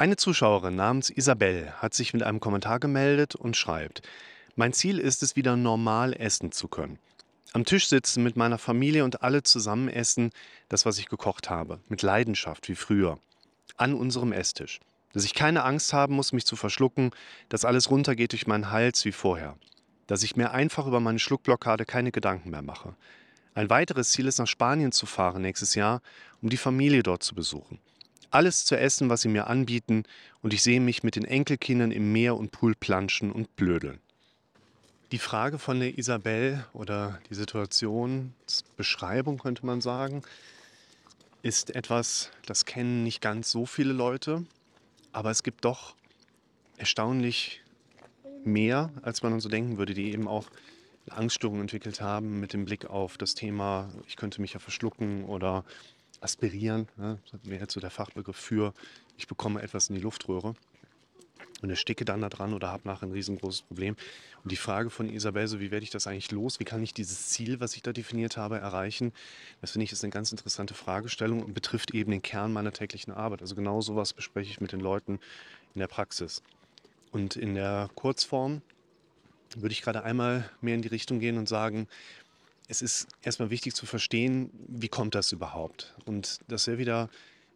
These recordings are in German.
Eine Zuschauerin namens Isabel hat sich mit einem Kommentar gemeldet und schreibt: Mein Ziel ist es, wieder normal essen zu können. Am Tisch sitzen mit meiner Familie und alle zusammen essen das, was ich gekocht habe, mit Leidenschaft wie früher. An unserem Esstisch. Dass ich keine Angst haben muss, mich zu verschlucken, dass alles runtergeht durch meinen Hals wie vorher. Dass ich mir einfach über meine Schluckblockade keine Gedanken mehr mache. Ein weiteres Ziel ist, nach Spanien zu fahren nächstes Jahr, um die Familie dort zu besuchen alles zu essen, was sie mir anbieten, und ich sehe mich mit den Enkelkindern im Meer und Pool planschen und blödeln. Die Frage von der Isabel oder die Situationsbeschreibung könnte man sagen, ist etwas, das kennen nicht ganz so viele Leute, aber es gibt doch erstaunlich mehr, als man so denken würde, die eben auch Angststörungen entwickelt haben mit dem Blick auf das Thema, ich könnte mich ja verschlucken oder aspirieren, ne? das wäre so der Fachbegriff für, ich bekomme etwas in die Luftröhre und ersticke dann da dran oder habe nachher ein riesengroßes Problem. Und die Frage von Isabel, so wie werde ich das eigentlich los? Wie kann ich dieses Ziel, was ich da definiert habe, erreichen? Das finde ich ist eine ganz interessante Fragestellung und betrifft eben den Kern meiner täglichen Arbeit. Also genau sowas bespreche ich mit den Leuten in der Praxis. Und in der Kurzform würde ich gerade einmal mehr in die Richtung gehen und sagen, es ist erstmal wichtig zu verstehen, wie kommt das überhaupt? Und das wäre wieder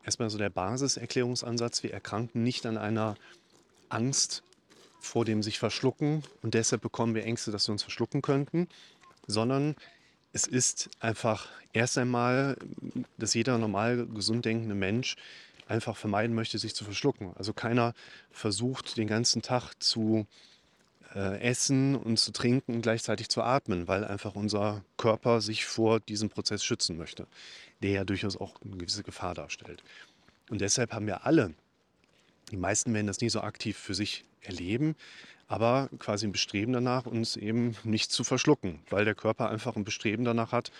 erstmal so der Basiserklärungsansatz. Wir erkranken nicht an einer Angst vor dem sich verschlucken und deshalb bekommen wir Ängste, dass wir uns verschlucken könnten, sondern es ist einfach erst einmal, dass jeder normal gesund denkende Mensch einfach vermeiden möchte, sich zu verschlucken. Also keiner versucht den ganzen Tag zu äh, essen und zu trinken und gleichzeitig zu atmen, weil einfach unser Körper sich vor diesem Prozess schützen möchte, der ja durchaus auch eine gewisse Gefahr darstellt. Und deshalb haben wir alle, die meisten werden das nie so aktiv für sich erleben, aber quasi ein Bestreben danach, uns eben nicht zu verschlucken, weil der Körper einfach ein Bestreben danach hat,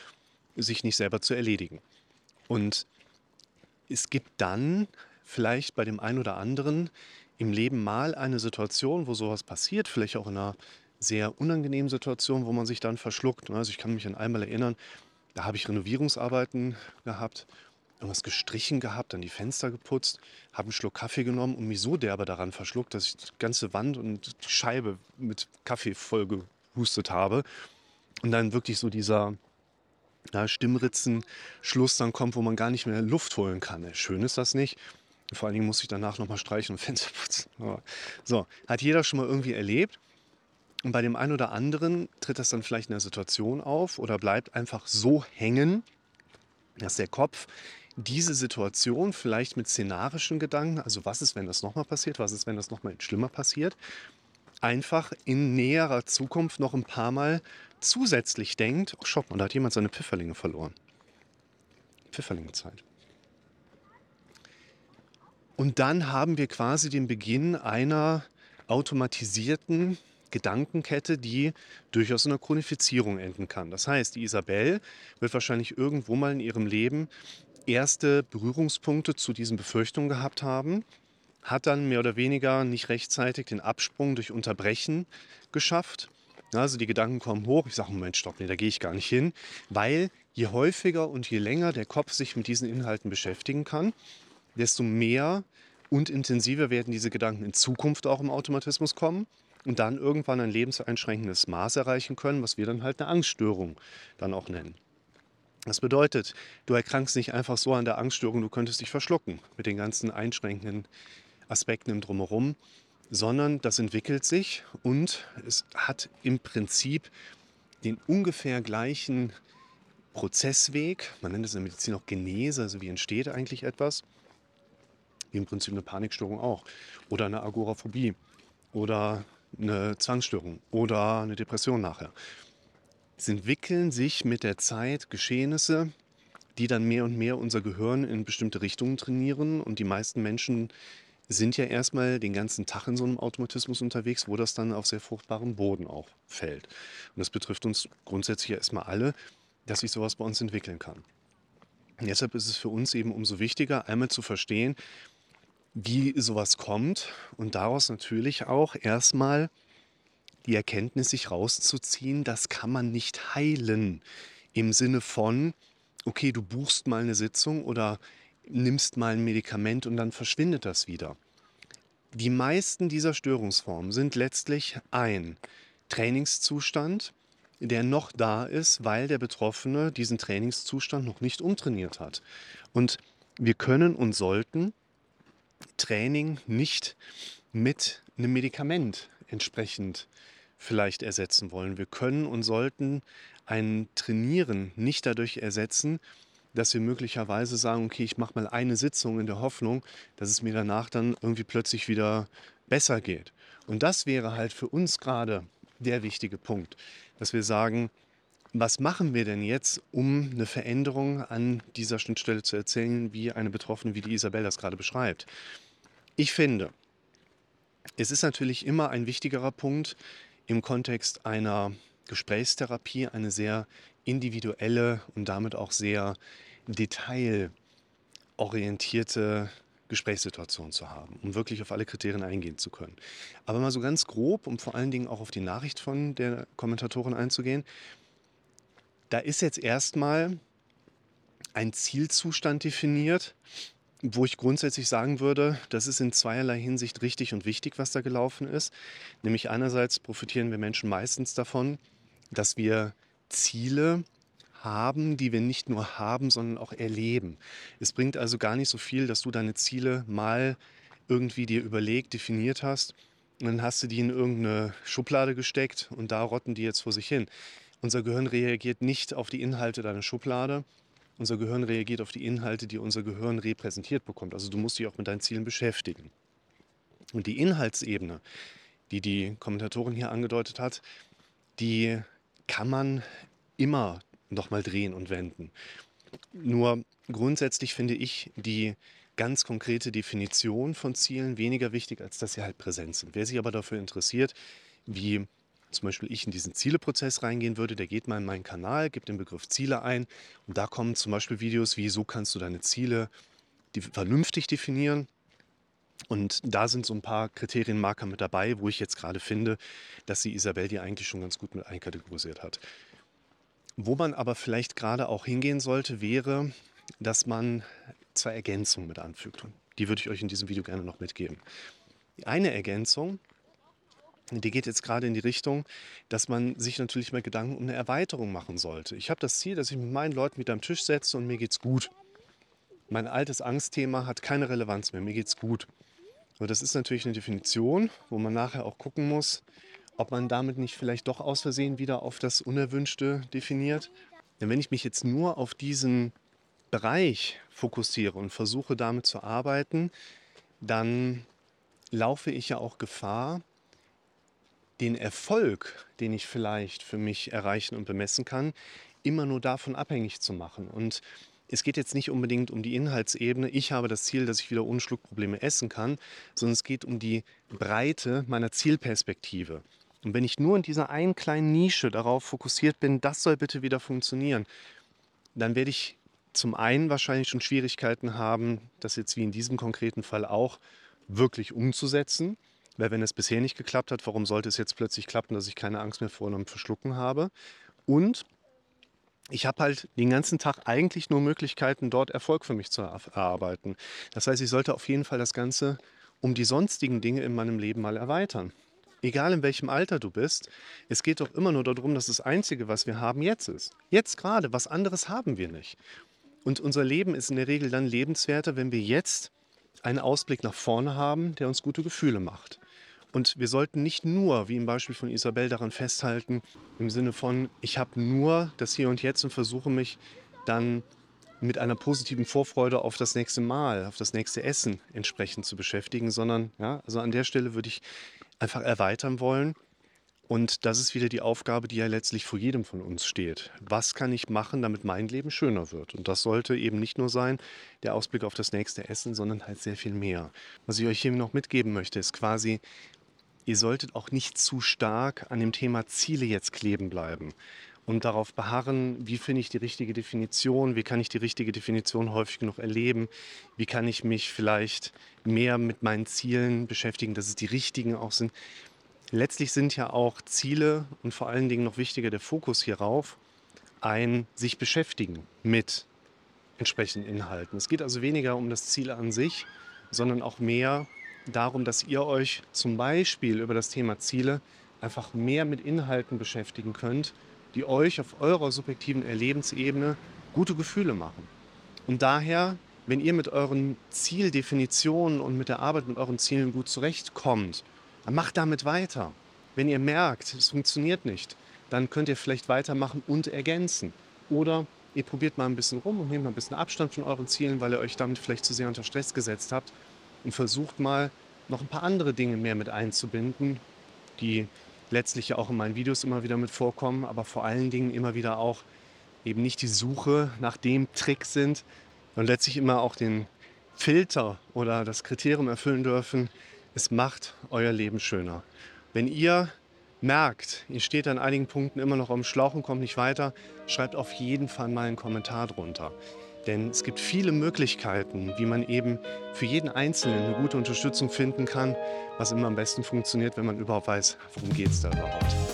sich nicht selber zu erledigen. Und es gibt dann vielleicht bei dem einen oder anderen im Leben mal eine Situation, wo sowas passiert, vielleicht auch in einer sehr unangenehmen Situation, wo man sich dann verschluckt. Also ich kann mich an einmal erinnern, da habe ich Renovierungsarbeiten gehabt, irgendwas gestrichen gehabt, dann die Fenster geputzt, habe einen Schluck Kaffee genommen und mich so derbe daran verschluckt, dass ich die ganze Wand und die Scheibe mit Kaffee voll gehustet habe. Und dann wirklich so dieser ja, Stimmritzenschluss dann kommt, wo man gar nicht mehr Luft holen kann. Schön ist das nicht. Vor allen Dingen muss ich danach nochmal streichen und Fenster putzen. So, hat jeder schon mal irgendwie erlebt. Und bei dem einen oder anderen tritt das dann vielleicht in der Situation auf oder bleibt einfach so hängen, dass der Kopf diese Situation vielleicht mit szenarischen Gedanken, also was ist, wenn das nochmal passiert, was ist, wenn das nochmal schlimmer passiert, einfach in näherer Zukunft noch ein paar Mal zusätzlich denkt, oh schock mal, da hat jemand seine Pfifferlinge verloren. Pfifferlingezeit. Und dann haben wir quasi den Beginn einer automatisierten Gedankenkette, die durchaus in einer Chronifizierung enden kann. Das heißt, die Isabel wird wahrscheinlich irgendwo mal in ihrem Leben erste Berührungspunkte zu diesen Befürchtungen gehabt haben, hat dann mehr oder weniger nicht rechtzeitig den Absprung durch Unterbrechen geschafft. Also die Gedanken kommen hoch, ich sage, Moment, stopp, nee, da gehe ich gar nicht hin, weil je häufiger und je länger der Kopf sich mit diesen Inhalten beschäftigen kann, desto mehr und intensiver werden diese Gedanken in Zukunft auch im Automatismus kommen und dann irgendwann ein lebenseinschränkendes Maß erreichen können, was wir dann halt eine Angststörung dann auch nennen. Das bedeutet, du erkrankst nicht einfach so an der Angststörung, du könntest dich verschlucken mit den ganzen einschränkenden Aspekten im Drumherum, sondern das entwickelt sich und es hat im Prinzip den ungefähr gleichen Prozessweg, man nennt es in der Medizin auch Genese, also wie entsteht eigentlich etwas, wie im Prinzip eine Panikstörung auch. Oder eine Agoraphobie. Oder eine Zwangsstörung. Oder eine Depression nachher. Es entwickeln sich mit der Zeit Geschehnisse, die dann mehr und mehr unser Gehirn in bestimmte Richtungen trainieren. Und die meisten Menschen sind ja erstmal den ganzen Tag in so einem Automatismus unterwegs, wo das dann auf sehr fruchtbarem Boden auch fällt. Und das betrifft uns grundsätzlich ja erstmal alle, dass sich sowas bei uns entwickeln kann. Und deshalb ist es für uns eben umso wichtiger, einmal zu verstehen, wie sowas kommt und daraus natürlich auch erstmal die Erkenntnis sich rauszuziehen, das kann man nicht heilen. Im Sinne von, okay, du buchst mal eine Sitzung oder nimmst mal ein Medikament und dann verschwindet das wieder. Die meisten dieser Störungsformen sind letztlich ein Trainingszustand, der noch da ist, weil der Betroffene diesen Trainingszustand noch nicht umtrainiert hat. Und wir können und sollten Training nicht mit einem Medikament entsprechend vielleicht ersetzen wollen. Wir können und sollten ein Trainieren nicht dadurch ersetzen, dass wir möglicherweise sagen, okay, ich mache mal eine Sitzung in der Hoffnung, dass es mir danach dann irgendwie plötzlich wieder besser geht. Und das wäre halt für uns gerade der wichtige Punkt, dass wir sagen, was machen wir denn jetzt, um eine Veränderung an dieser Schnittstelle zu erzählen, wie eine Betroffene wie die Isabel das gerade beschreibt. Ich finde, es ist natürlich immer ein wichtigerer Punkt im Kontext einer Gesprächstherapie eine sehr individuelle und damit auch sehr detailorientierte Gesprächssituation zu haben, um wirklich auf alle Kriterien eingehen zu können. Aber mal so ganz grob, um vor allen Dingen auch auf die Nachricht von der Kommentatorin einzugehen, da ist jetzt erstmal ein Zielzustand definiert, wo ich grundsätzlich sagen würde, das ist in zweierlei Hinsicht richtig und wichtig, was da gelaufen ist. Nämlich einerseits profitieren wir Menschen meistens davon, dass wir Ziele haben, die wir nicht nur haben, sondern auch erleben. Es bringt also gar nicht so viel, dass du deine Ziele mal irgendwie dir überlegt, definiert hast und dann hast du die in irgendeine Schublade gesteckt und da rotten die jetzt vor sich hin. Unser Gehirn reagiert nicht auf die Inhalte deiner Schublade. Unser Gehirn reagiert auf die Inhalte, die unser Gehirn repräsentiert bekommt. Also du musst dich auch mit deinen Zielen beschäftigen. Und die Inhaltsebene, die die Kommentatorin hier angedeutet hat, die kann man immer nochmal drehen und wenden. Nur grundsätzlich finde ich die ganz konkrete Definition von Zielen weniger wichtig, als dass sie halt präsent sind. Wer sich aber dafür interessiert, wie zum Beispiel ich in diesen Zieleprozess reingehen würde, der geht mal in meinen Kanal, gibt den Begriff Ziele ein und da kommen zum Beispiel Videos wie, so kannst du deine Ziele vernünftig definieren. Und da sind so ein paar Kriterienmarker mit dabei, wo ich jetzt gerade finde, dass die Isabel die eigentlich schon ganz gut mit einkategorisiert hat. Wo man aber vielleicht gerade auch hingehen sollte, wäre, dass man zwei Ergänzungen mit anfügt. Und die würde ich euch in diesem Video gerne noch mitgeben. Die eine Ergänzung die geht jetzt gerade in die Richtung, dass man sich natürlich mal Gedanken um eine Erweiterung machen sollte. Ich habe das Ziel, dass ich mit meinen Leuten wieder am Tisch setze und mir geht's gut. Mein altes Angstthema hat keine Relevanz mehr, mir geht's gut. Aber das ist natürlich eine Definition, wo man nachher auch gucken muss, ob man damit nicht vielleicht doch aus Versehen wieder auf das Unerwünschte definiert. Denn wenn ich mich jetzt nur auf diesen Bereich fokussiere und versuche damit zu arbeiten, dann laufe ich ja auch Gefahr, den Erfolg, den ich vielleicht für mich erreichen und bemessen kann, immer nur davon abhängig zu machen. Und es geht jetzt nicht unbedingt um die Inhaltsebene, ich habe das Ziel, dass ich wieder ohne Schluckprobleme essen kann, sondern es geht um die Breite meiner Zielperspektive. Und wenn ich nur in dieser einen kleinen Nische darauf fokussiert bin, das soll bitte wieder funktionieren, dann werde ich zum einen wahrscheinlich schon Schwierigkeiten haben, das jetzt wie in diesem konkreten Fall auch wirklich umzusetzen. Weil wenn es bisher nicht geklappt hat, warum sollte es jetzt plötzlich klappen, dass ich keine Angst mehr vor einem Verschlucken habe? Und ich habe halt den ganzen Tag eigentlich nur Möglichkeiten, dort Erfolg für mich zu erarbeiten. Das heißt, ich sollte auf jeden Fall das Ganze um die sonstigen Dinge in meinem Leben mal erweitern. Egal in welchem Alter du bist, es geht doch immer nur darum, dass das Einzige, was wir haben, jetzt ist. Jetzt gerade, was anderes haben wir nicht. Und unser Leben ist in der Regel dann lebenswerter, wenn wir jetzt einen Ausblick nach vorne haben, der uns gute Gefühle macht. Und wir sollten nicht nur, wie im Beispiel von Isabel, daran festhalten, im Sinne von, ich habe nur das Hier und Jetzt und versuche mich dann mit einer positiven Vorfreude auf das nächste Mal, auf das nächste Essen entsprechend zu beschäftigen, sondern ja, also an der Stelle würde ich einfach erweitern wollen und das ist wieder die Aufgabe, die ja letztlich vor jedem von uns steht. Was kann ich machen, damit mein Leben schöner wird? Und das sollte eben nicht nur sein, der Ausblick auf das nächste Essen, sondern halt sehr viel mehr. Was ich euch hier noch mitgeben möchte, ist quasi, ihr solltet auch nicht zu stark an dem Thema Ziele jetzt kleben bleiben und darauf beharren, wie finde ich die richtige Definition, wie kann ich die richtige Definition häufig genug erleben, wie kann ich mich vielleicht mehr mit meinen Zielen beschäftigen, dass es die richtigen auch sind letztlich sind ja auch Ziele und vor allen Dingen noch wichtiger der Fokus hierauf, ein sich beschäftigen mit entsprechenden Inhalten. Es geht also weniger um das Ziel an sich, sondern auch mehr darum, dass ihr euch zum Beispiel über das Thema Ziele einfach mehr mit Inhalten beschäftigen könnt, die euch auf eurer subjektiven Erlebensebene gute Gefühle machen. Und daher, wenn ihr mit euren Zieldefinitionen und mit der Arbeit mit euren Zielen gut zurechtkommt, dann macht damit weiter. Wenn ihr merkt, es funktioniert nicht, dann könnt ihr vielleicht weitermachen und ergänzen. Oder ihr probiert mal ein bisschen rum und nehmt mal ein bisschen Abstand von euren Zielen, weil ihr euch damit vielleicht zu sehr unter Stress gesetzt habt und versucht mal noch ein paar andere Dinge mehr mit einzubinden, die letztlich ja auch in meinen Videos immer wieder mit vorkommen, aber vor allen Dingen immer wieder auch eben nicht die Suche nach dem Trick sind und letztlich immer auch den Filter oder das Kriterium erfüllen dürfen, es macht euer Leben schöner. Wenn ihr merkt, ihr steht an einigen Punkten immer noch am Schlauch und kommt nicht weiter, schreibt auf jeden Fall mal einen Kommentar drunter. Denn es gibt viele Möglichkeiten, wie man eben für jeden Einzelnen eine gute Unterstützung finden kann, was immer am besten funktioniert, wenn man überhaupt weiß, worum geht es da überhaupt.